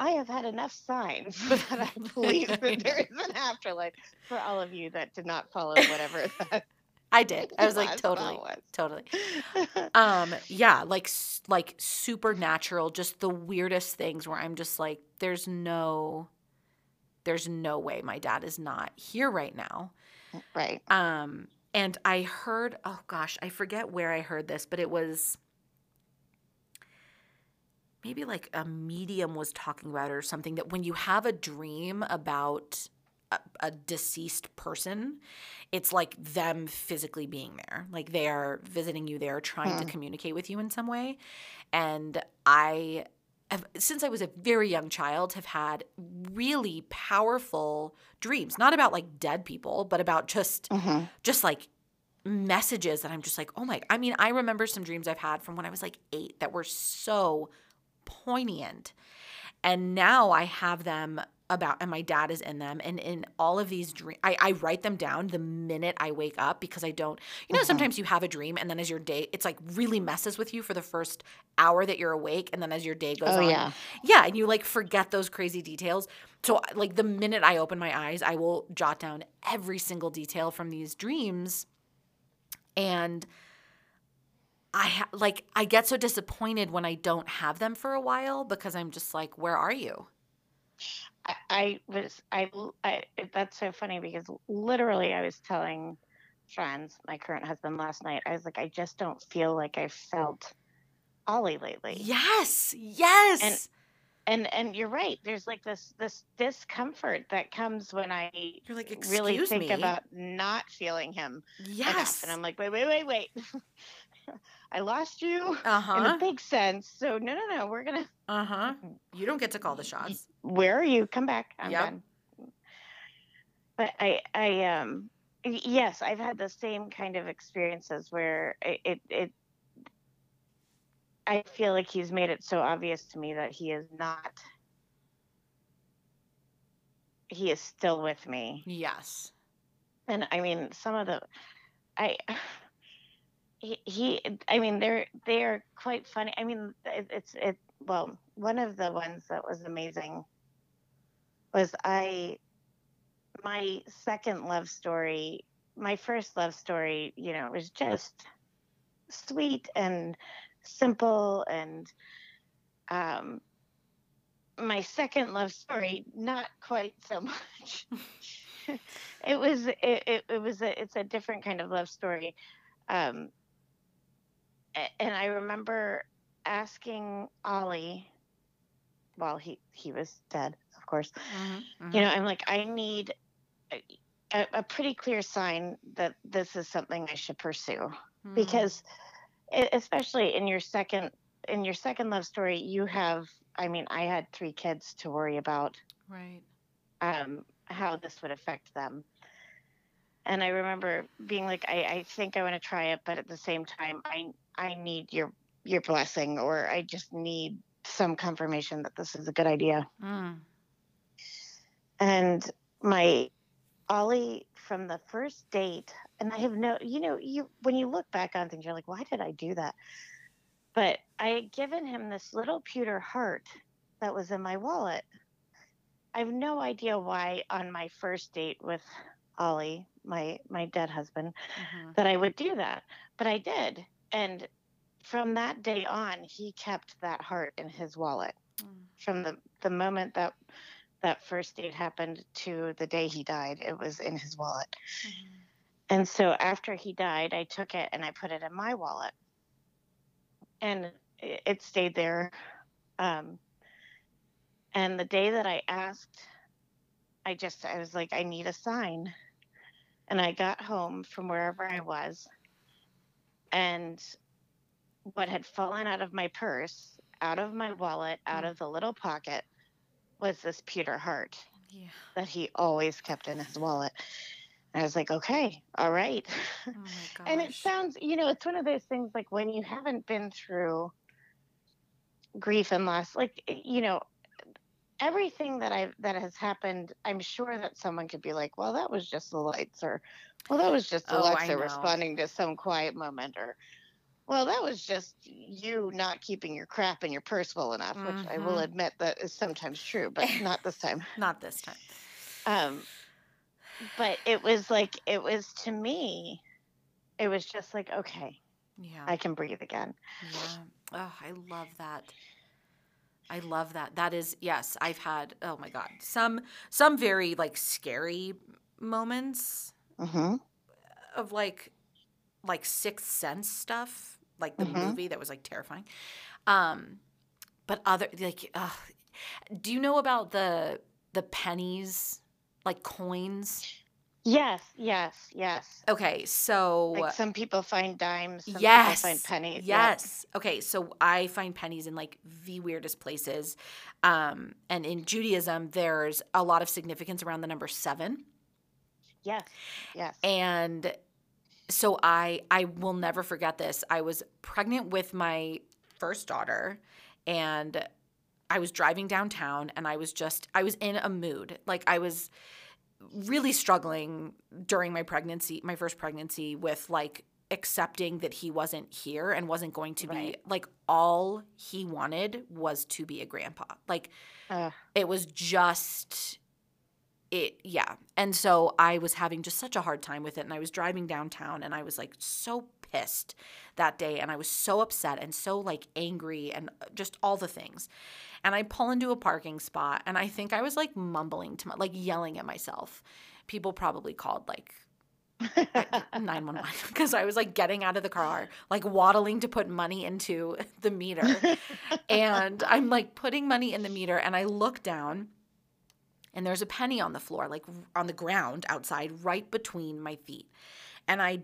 I have had enough signs that I believe that there is an afterlife for all of you that did not follow whatever that I did. I was like totally thought totally. Um yeah, like like supernatural just the weirdest things where I'm just like there's no there's no way my dad is not here right now. right. Um, and I heard, oh gosh, I forget where I heard this, but it was maybe like a medium was talking about it or something that when you have a dream about a, a deceased person, it's like them physically being there. Like they are visiting you, they are trying to Hmm. communicate with you in some way. And I have, since I was a very young child, have had really powerful dreams, not about like dead people, but about just hmm just like messages that I'm just like, oh my, I mean, I remember some dreams I've had from when I was like eight that were so poignant. And now I have them about, and my dad is in them. And in all of these dreams, I, I write them down the minute I wake up because I don't, you know, Mhm. sometimes you have a dream and then as your day, it's like really messes with you for the first hour that you're awake. And then as your day goes Oh on, yeah. yeah, and you like forget those crazy details. So like the minute I open my eyes, I will jot down every single detail from these dreams. And I ha- like I get so disappointed when I don't have them for a while because I'm just like, where are you? I, I was I, I that's so funny because literally I was telling friends, my current husband last night, I was like, I just don't feel like I felt Ollie lately. Yes. Yes. and and you're right. There's like this this discomfort that comes when I You're like, really think me. about not feeling him enough, yes. and I'm like, wait, wait, wait, wait. I lost you Uh in a huh. big sense. So no, no, no. We're gonna. Uh huh. You don't get to call the shots. Where are you? Come back. I'm Yep. done. But I, I, um, yes, I've had the same kind of experiences where it, it, it I feel like he's made it so obvious to me that he is not. He is still with me, Yes. and I mean some of the, I. He, he I mean they're they're quite funny. I mean it, it's it well one of the ones that was amazing was I my second love story my first love story you know was just sweet and simple and um my second love story not quite so much. It was it, it, it was a it's a different kind of love story. Um and i remember asking ollie while he he was dead of course Mhm, you know i'm like i need a, a, pretty clear sign that this is something i should pursue mhm. because especially in your second in your second love story you have i mean i had three kids to worry about right. um, how this would affect them and i remember being like i, I think i want to try it but at the same time i i need your your blessing or i just need some confirmation that this is a good idea. Mm. and my ollie from the first date and i have no you know you when you look back on things you're like why did i do that? But i had given him this little pewter heart that was in my wallet. I have no idea why on my first date with ollie my my dead husband mhm. that i would do that but i did and from that day on he kept that heart in his wallet Mm. from the the moment that that first date happened to the day he died it was in his wallet Mhm. and so after he died i took it and i put it in my wallet and it, it stayed there um, and the day that i asked i just i was like i need a sign and i got home from wherever i was and what had fallen out of my purse out of my wallet out Mm. of the little pocket was this pewter heart Yeah. that he always kept in his wallet. And I was like, okay, all right. Oh my gosh. and it sounds, you know, it's one of those things like when you haven't been through grief and loss, like, you know, everything that I that has happened, I'm sure that someone could be like, well, that was just the lights, or well, that was just Oh, Alexa responding to some quiet moment, or well, that was just you not keeping your crap in your purse well enough, which I will Mhm. admit that is sometimes true, but not this time. Not this time. Um, but it was like it was to me, it was just like okay, Yeah. I can breathe again. Yeah. Oh, I love that. I love that. That is yes, I've had oh my god. Some some very like scary moments hmm of like like sixth sense stuff, like the Mhm. movie that was like terrifying. Um but other like uh, do you know about the the pennies like coins? Yes, yes, yes. Okay, so Like some people find dimes, some yes. people find pennies. Yep. Yes. Okay, so I find pennies in like the weirdest places. Um, and in Judaism, there's a lot of significance around the number seven. Yes, yes. And so I I will never forget this. I was pregnant with my first daughter and I was driving downtown and I was just I was in a mood. Like I was really struggling during my pregnancy, my first pregnancy with like accepting that he wasn't here and wasn't going to be like all he wanted was to be a grandpa. Like Ugh. it was just it yeah and so i was having just such a hard time with it and i was driving downtown and i was like so pissed that day and i was so upset and so like angry and uh, just all the things and i pull into a parking spot and i think i was like mumbling to my like yelling at myself people probably called like 911 because I was like getting out of the car, like waddling to put money into the meter. and I'm like putting money in the meter and I look down and there's a penny on the floor, like on the ground outside, right between my feet. And I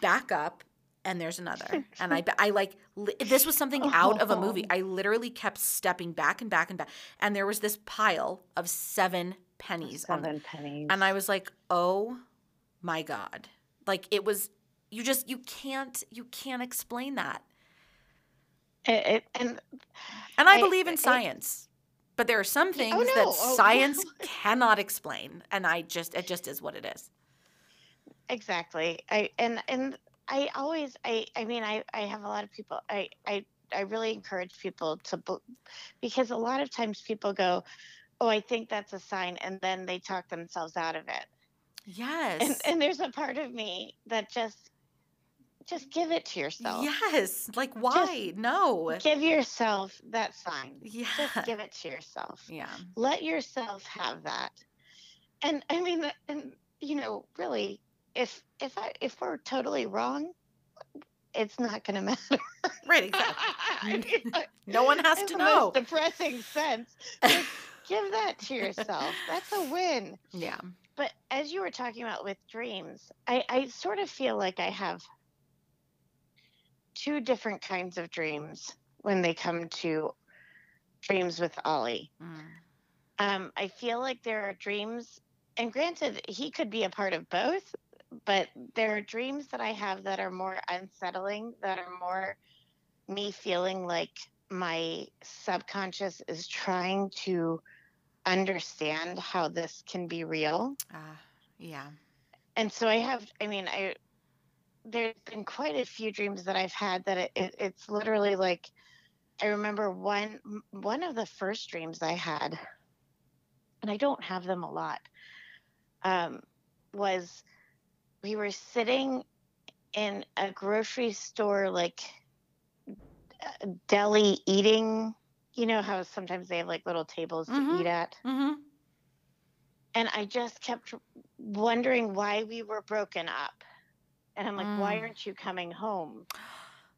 back up and there's another. And I, I like, li- this was something oh, out of a movie. Oh. I literally kept stepping back and back and back. And there was this pile of seven pennies on Seven pennies. and I was like, oh my God. Like it was, you just, you can't, you can't explain that. It- it- and And I, I- believe in it- science. But there are some oh, things no. that Oh, science yeah. cannot explain. And I just, it just is what it is. exactly i and and i always i i mean i i have a lot of people i i i really encourage people to because a lot of times people go oh i think that's a sign and then they talk themselves out of it Yes. and and there's a part of me that just just give it to yourself Yes. Like why? no. give yourself that sign Yeah. just give it to yourself Yeah. let yourself have that and i mean and you know really if if i if we're totally wrong it's not going to matter Right. Exactly. No one has to know. most depressing sense just give that to yourself that's a win yeah. but as you were talking about with dreams i i sort of feel like i have two different kinds of dreams when they come to dreams with ollie Mm. um, I feel like there are dreams, and granted, he could be a part of both, but there are dreams that I have that are more unsettling, that are more me feeling like my subconscious is trying to understand how this can be real. Uh, yeah. And so I have, I mean, I, there's been quite a few dreams that I've had that it, it, it's literally like, I remember one, one of the first dreams I had, and I don't have them a lot, um, was we were sitting in a grocery store, like deli eating. You know how sometimes they have like little tables to Mhm. eat at? Mm-hmm. And I just kept wondering why we were broken up. And I'm like, why Mm. aren't you coming home?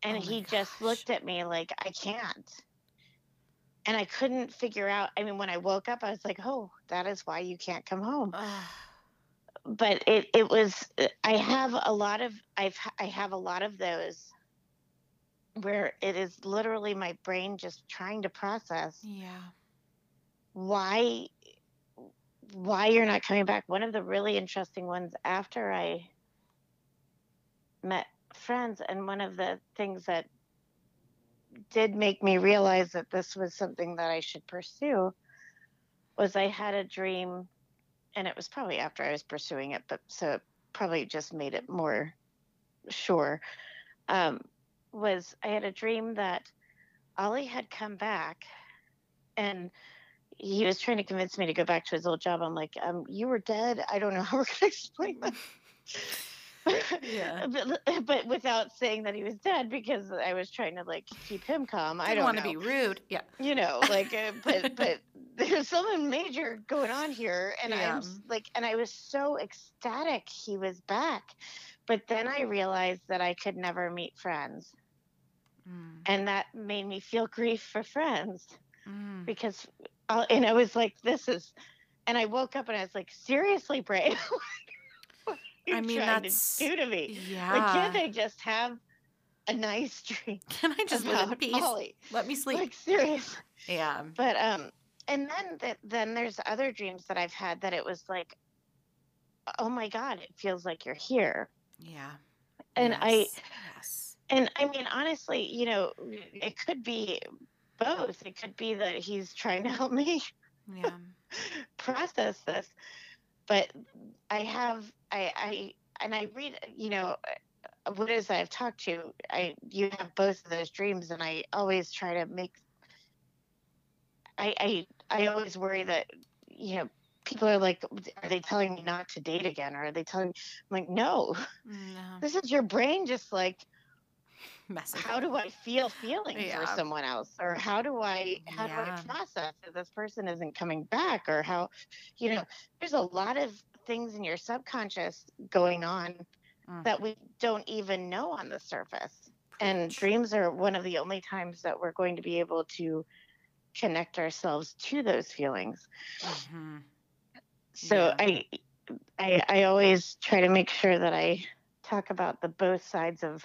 And Oh he just looked at me like, I can't. And I couldn't figure out. I mean, when I woke up, I was like, oh, that is why you can't come home. But it, it was, I have a lot of, I've, I have a lot of those where it is literally my brain just trying to process yeah. why why you're not coming back one of the really interesting ones after i met friends and one of the things that did make me realize that this was something that i should pursue was i had a dream and it was probably after i was pursuing it but so it probably just made it more sure um, was i had a dream that ollie had come back and he was trying to convince me to go back to his old job. I'm like, um, you were dead. I don't know how we're going to explain that. Yeah. but, but without saying that he was dead because I was trying to like keep him calm. I Didn't don't want to be rude. Yeah. you know, like, uh, but but there's something major going on here, and Yeah. I'm like, and I was so ecstatic he was back, but then I realized that I could never meet friends, Mm. and that made me feel grief for friends Mm. because uh, and I was like, this is, and I woke up and I was like, seriously, Brave. what are you I mean, trying that's- to do to me. Yeah. Like, can't they just have a nice dream Can I just live in peace? Ollie? Let me sleep. Like, serious. yeah. But um, and then that then there's other dreams that I've had that it was like, oh my God, it feels like you're here. Yeah. And I Yes. Yes. and I mean, honestly, you know, it could be both. It could be that he's trying to help me Yeah. process this but i have i i and i read you know uh, what is i've talked to i you have both of those dreams and i always try to make i i i always worry that you know people are like are they telling me not to date again or are they telling i'm like no No. this is your brain just like Messing. how do I feel feelings Yeah. for someone else, or how do I how do I process that this person isn't coming back, or how, you know, there's a lot of things in your subconscious going on Mm. that we don't even know on the surface. And dreams are one of the only times that we're going to be able to connect ourselves to those feelings. Mhm. So Yeah. I, I I always try to make sure that I talk about the both sides of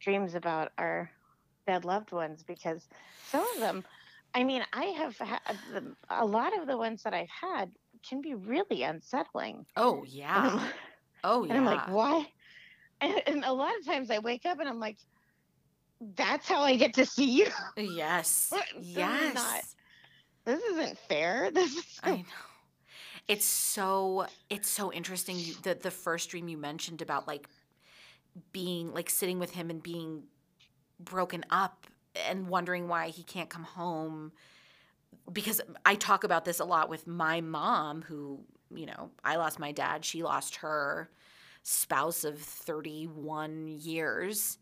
dreams about our dead loved ones because some of them, I mean, I have had the, a lot of the ones that I've had can be really unsettling. Oh yeah. Oh and. I'm like, why? And, and a lot of times I wake up and I'm like, that's how I get to see you. yes. This is not- Yes. This isn't fair. This is I know. It's so it's so interesting you, the the first dream you mentioned about like being like sitting with him and being broken up and wondering why he can't come home because I talk about this a lot with my mom who, you know, I lost my dad, she lost her spouse of 31 years.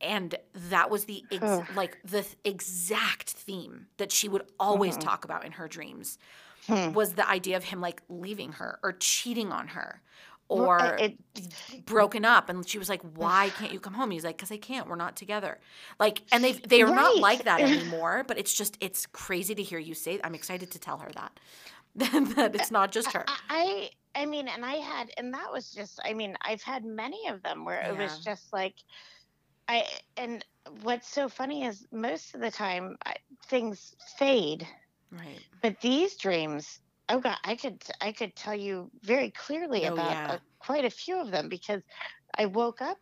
And that was the ex- like the exact theme that she would always Mhm. talk about in her dreams Hmm. was the idea of him like leaving her or cheating on her or I- it, broken up and she was like why can't you come home? He's like because i can't we're not together. Like and they they are not like that anymore but it's just it's crazy to hear you say i'm excited to tell her that that it's not just her. I I mean, and I had, and that was just, I mean, I've had many of them where it was just like, I, and what's so funny is most of the time I, things fade, right. But these dreams, oh God, I could, I could tell you very clearly Oh, about yeah. uh, quite a few of them because I woke up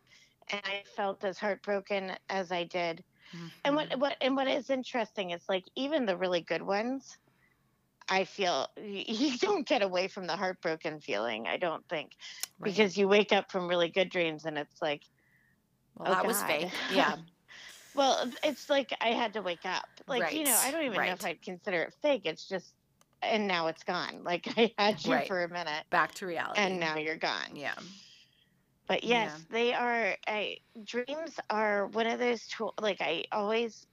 and I felt as heartbroken as I did. And what, Mhm. what, and what is interesting is like even the really good ones, I feel you don't get away from the heartbroken feeling. I don't think Right. because you wake up from really good dreams and it's like, well oh, that was fake yeah well, it's like I had to wake up. Like you know, I don't even know if I'd consider it fake. It's just, and now it's gone. Like I had you Right. for a minute back to reality and now you're gone. yeah But Yeah. yes, they are. I dreams are one of those tools. Like I always,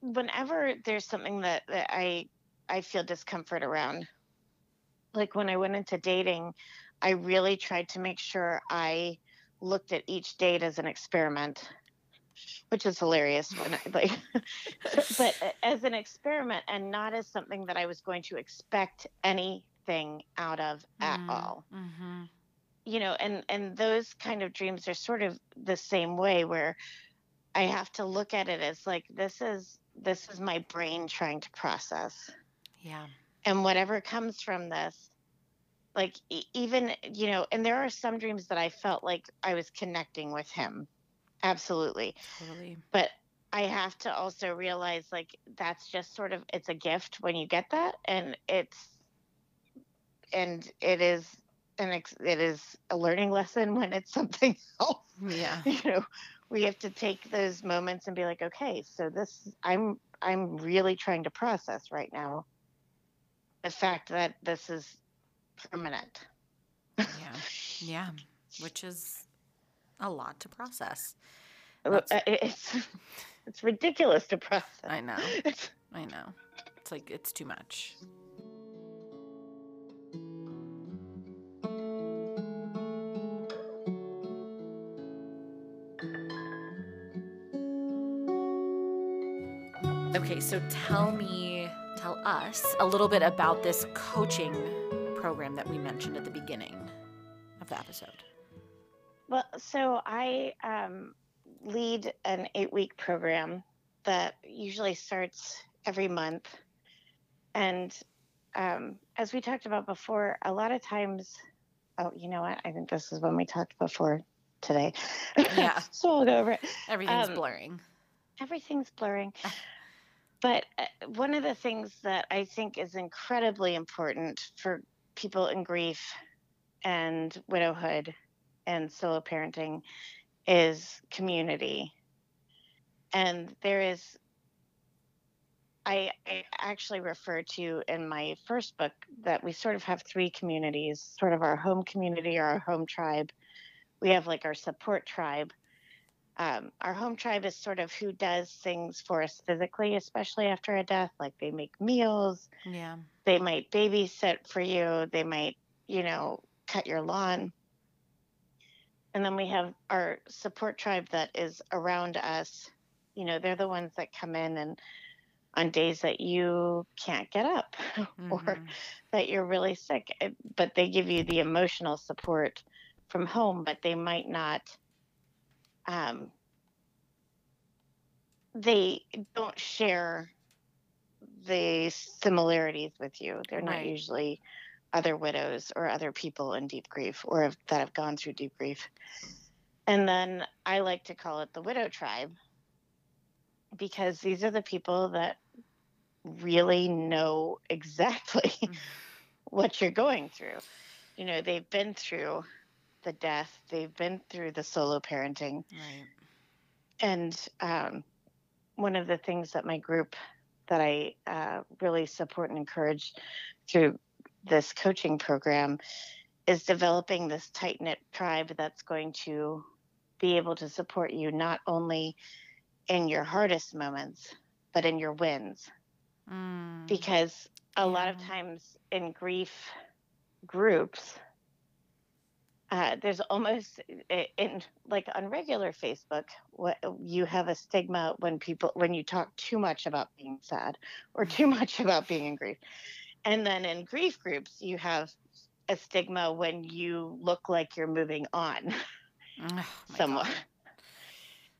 whenever there's something that, that I I feel discomfort around, like when I went into dating, I really tried to make sure I looked at each date as an experiment, which is hilarious. When I, like, but as an experiment and not as something that I was going to expect anything out of at Mm, all mhm. you know and and those kind of dreams are sort of the same way where i have to look at it as like this is this is my brain trying to process yeah and whatever comes from this like even you know and there are some dreams that i felt like i was connecting with him absolutely. Totally. But i have to also realize like that's just sort of it's a gift when you get that and it's and it is an ex- it is a learning lesson when it's something else. Mm, yeah. You know we have to take those moments and be like okay so this i'm i'm really trying to process right now the fact that this is permanent. Yeah. Yeah. Which is a lot to process That's- it's it's ridiculous to process i know I know. It's like it's too much. Okay, so tell me, tell us a little bit about this coaching program that we mentioned at the beginning of the episode. So I um, lead an eight week program that usually starts every month. And um, as we talked about before, a lot of times, oh, you know what? I think this is when we talked before today. Yeah. so we'll go over it. Everything's Um, blurring. Everything's blurring. But uh, one of the things that I think is incredibly important for people in grief and widowhood and solo parenting is community. And there is, I, I actually refer to in my first book that we sort of have three communities sort of our home community or our home tribe. We have like our support tribe, um, our home tribe is sort of who does things for us physically, especially after a death. Like they make meals, Yeah. they might babysit for you, they might, you know, cut your lawn. And then we have our support tribe that is around us. You know, they're the ones that come in and on days that you can't get up or Mhm. that you're really sick, eh, but they give you the emotional support from home, but they might not um, they don't share the similarities with you. They're not Right. usually other widows or other people in deep grief or have, that have gone through deep grief. And then I like to call it the widow tribe because these are the people that really know exactly Mm. what you're going through. You know, they've been through the death, they've been through the solo parenting, Right. and um, one of the things that my group that I uh, really support and encourage through this coaching program is developing this tight knit tribe that's going to be able to support you not only in your hardest moments, but in your wins. Mm. Because a lot of times in grief groups, uh, there's almost in like on regular Facebook, what you have a stigma when people when you talk too much about being sad or too much about being in grief, and then in grief groups you have a stigma when you look like you're moving on Oh my somewhat.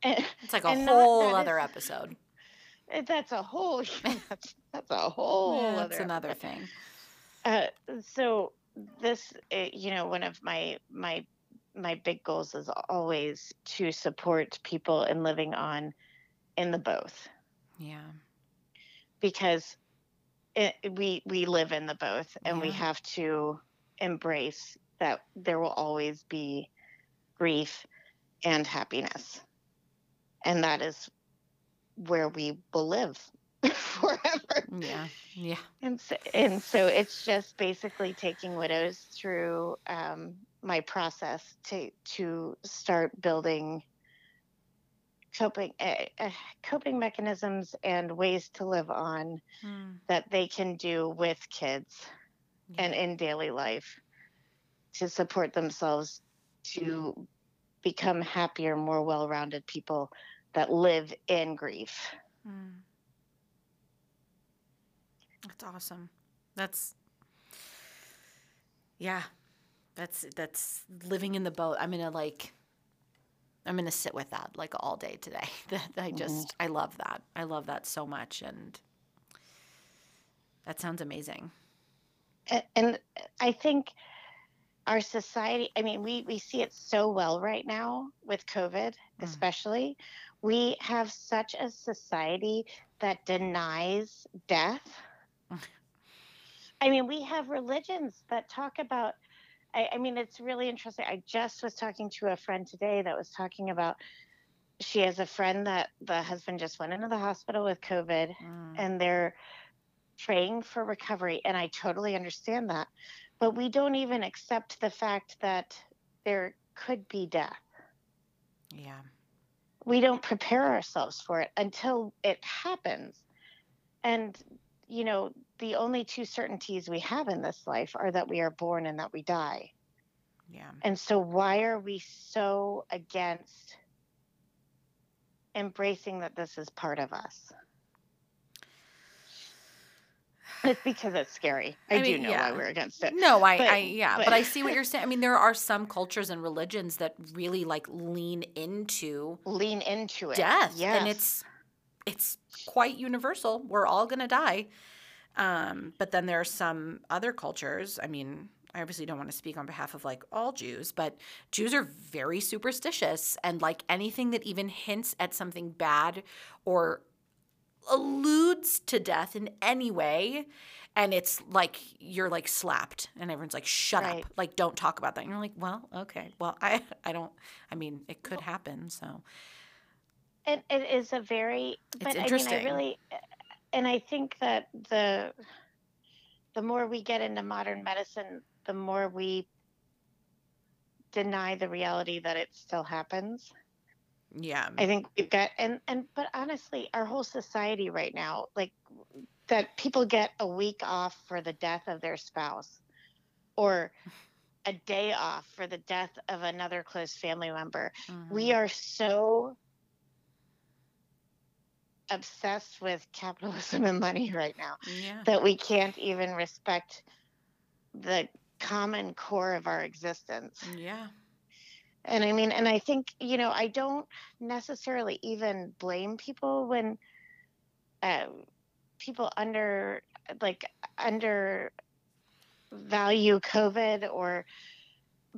And It's like a not whole other it's- episode. that's a whole that's, that's a whole Yeah, other that's another episode. thing. Uh, so this, uh, you know, one of my my my big goals is always to support people in living on in the both Yeah. because it, we we live in the both and we have to embrace that there will always be grief and happiness and that is where we will live forever Yeah. Yeah. And so, and so it's just basically taking widows through um, my process to to start building coping uh, coping mechanisms and ways to live on Mm. that they can do with kids Yeah. and in daily life to support themselves to become happier, more well-rounded people that live in grief. Mm. That's awesome. That's yeah. That's that's living in the boat. I'm gonna like I'm gonna sit with that like all day today. That I just I love that. I love that so much and that sounds amazing. And I think our society, I mean, we, we see it so well right now with COVID, Mm. especially. We have such a society that denies death. I mean, we have religions that talk about, I, I mean, it's really interesting. I just was talking to a friend today that was talking about she has a friend that the husband just went into the hospital with COVID Mm. and they're praying for recovery and i totally understand that but we don't even accept the fact that there could be death Yeah. we don't prepare ourselves for it until it happens and you know the only two certainties we have in this life are that we are born and that we die Yeah. and so why are we so against embracing that this is part of us it's because it's scary i, I do know yeah. why we're against it No, I, But- I yeah, but, but- I see what you're saying. I mean, there are some cultures and religions that really like lean into lean into it death yes. and it's it's quite universal we're all going to die um, but then there are some other cultures i mean i obviously don't want to speak on behalf of like all jews but jews are very superstitious and like anything that even hints at something bad or alludes to death in any way and it's like you're like slapped and everyone's like shut Right. up like don't talk about that and you're like well okay well i i don't i mean it could happen so It, it is a very, but I interesting. mean, I really, and I think that the the more we get into modern medicine, the more we deny the reality that it still happens. yeah I think we've got, and and but honestly, our whole society right now, like that, people get a week off for the death of their spouse, or a day off for the death of another close family member. Mhm. We are so obsessed with capitalism and money right now yeah. that we can't even respect the common core of our existence. Yeah. And I mean, and I think, you know, I don't necessarily even blame people when um, people under, like, under value COVID or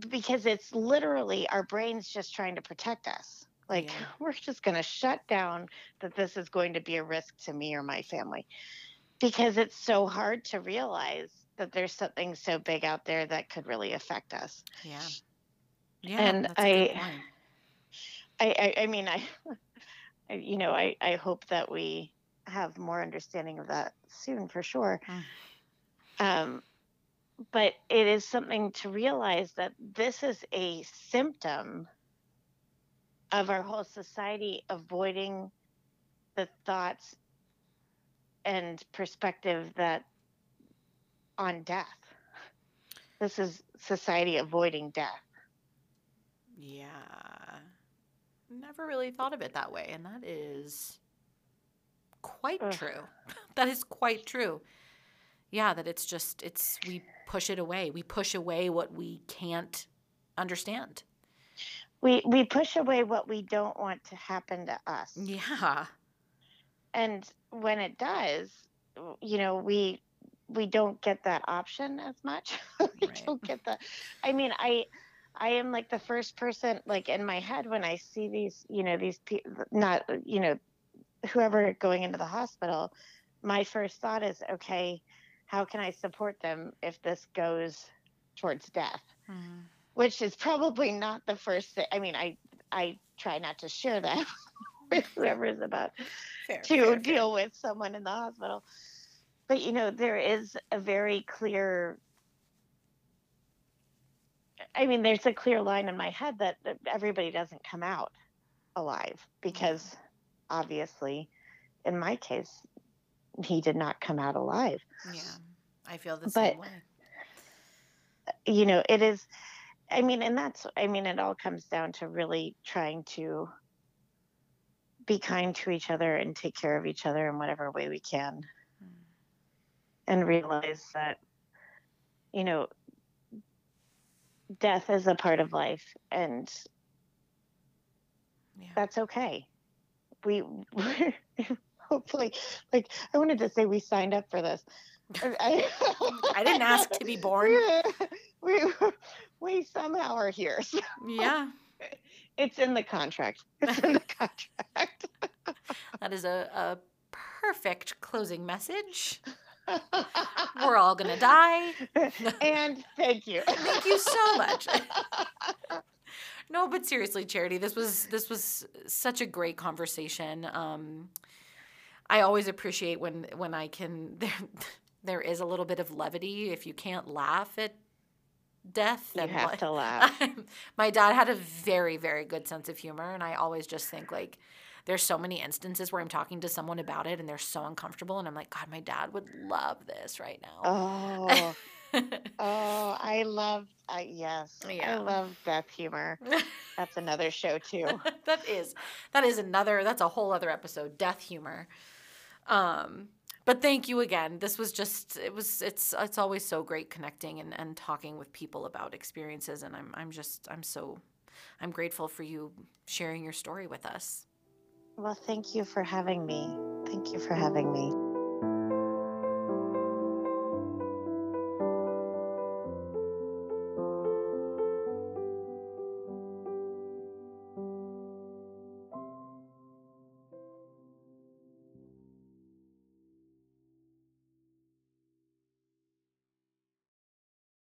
because it's literally our brains just trying to protect us. Like, Yeah. we're just going to shut down that this is going to be a risk to me or my family because it's so hard to realize that there's something so big out there that could really affect us. Yeah. Yeah. And that's a good I-. I, I, I mean, I, I- you know, I, I hope that we have more understanding of that soon for sure. Mm. Um, but it is something to realize that this is a symptom of our whole society avoiding the thoughts and perspective that on death. This is society avoiding death. Yeah. Never really thought of it that way. And that is quite Ugh. true. That is quite true. Yeah, that it's just, it's, we push it away. We push away what we can't understand. We we push away what we don't want to happen to us. Yeah. and when it does you know we we don't get that option as much we Right. don't get that i mean i i am like the first person like in my head when i see these you know these people not you know whoever going into the hospital my first thought is okay how can i support them if this goes towards death Mhm. Which is probably not the first thing i mean i i try not to share that with whoever is about Fair, to fair, fair. deal with someone in the hospital. But you know, there is a very clear I mean, there's a clear line in my head that, that everybody doesn't come out alive because mm-hmm. obviously in my case he did not come out alive. Yeah. I feel the But- same way. You know, it is I mean, and that's I mean, it all comes down to really trying to be kind to each other and take care of each other in whatever way we can. Mm. and realize that you know death is a part of life and Yeah. that's okay we hopefully like i wanted to say we signed up for this i, I didn't ask to be born. we, we, we somehow are here so Yeah. it's in the contract it's in the contract That is a, a perfect closing message. We're all going to die. and thank you Thank you so much. no, but seriously, Charity, this was this was such a great conversation. Um, I always appreciate when when I can there is a little bit of levity. If you can't laugh at death, you then have what- to laugh my dad had a very very good sense of humor, and I always just think like. There's so many instances where I'm talking to someone about it and they're so uncomfortable, and I'm like, God, my dad would love this right now. oh Oh, I love, I yes, Yeah. I love death humor. That's another show too. that is that is another that's a whole other episode death humor um but thank you again this was just it was it's it's always so great connecting and, and talking with people about experiences and i'm i'm just i'm so i'm grateful for you sharing your story with us Well, thank you for having me. Thank you for having me.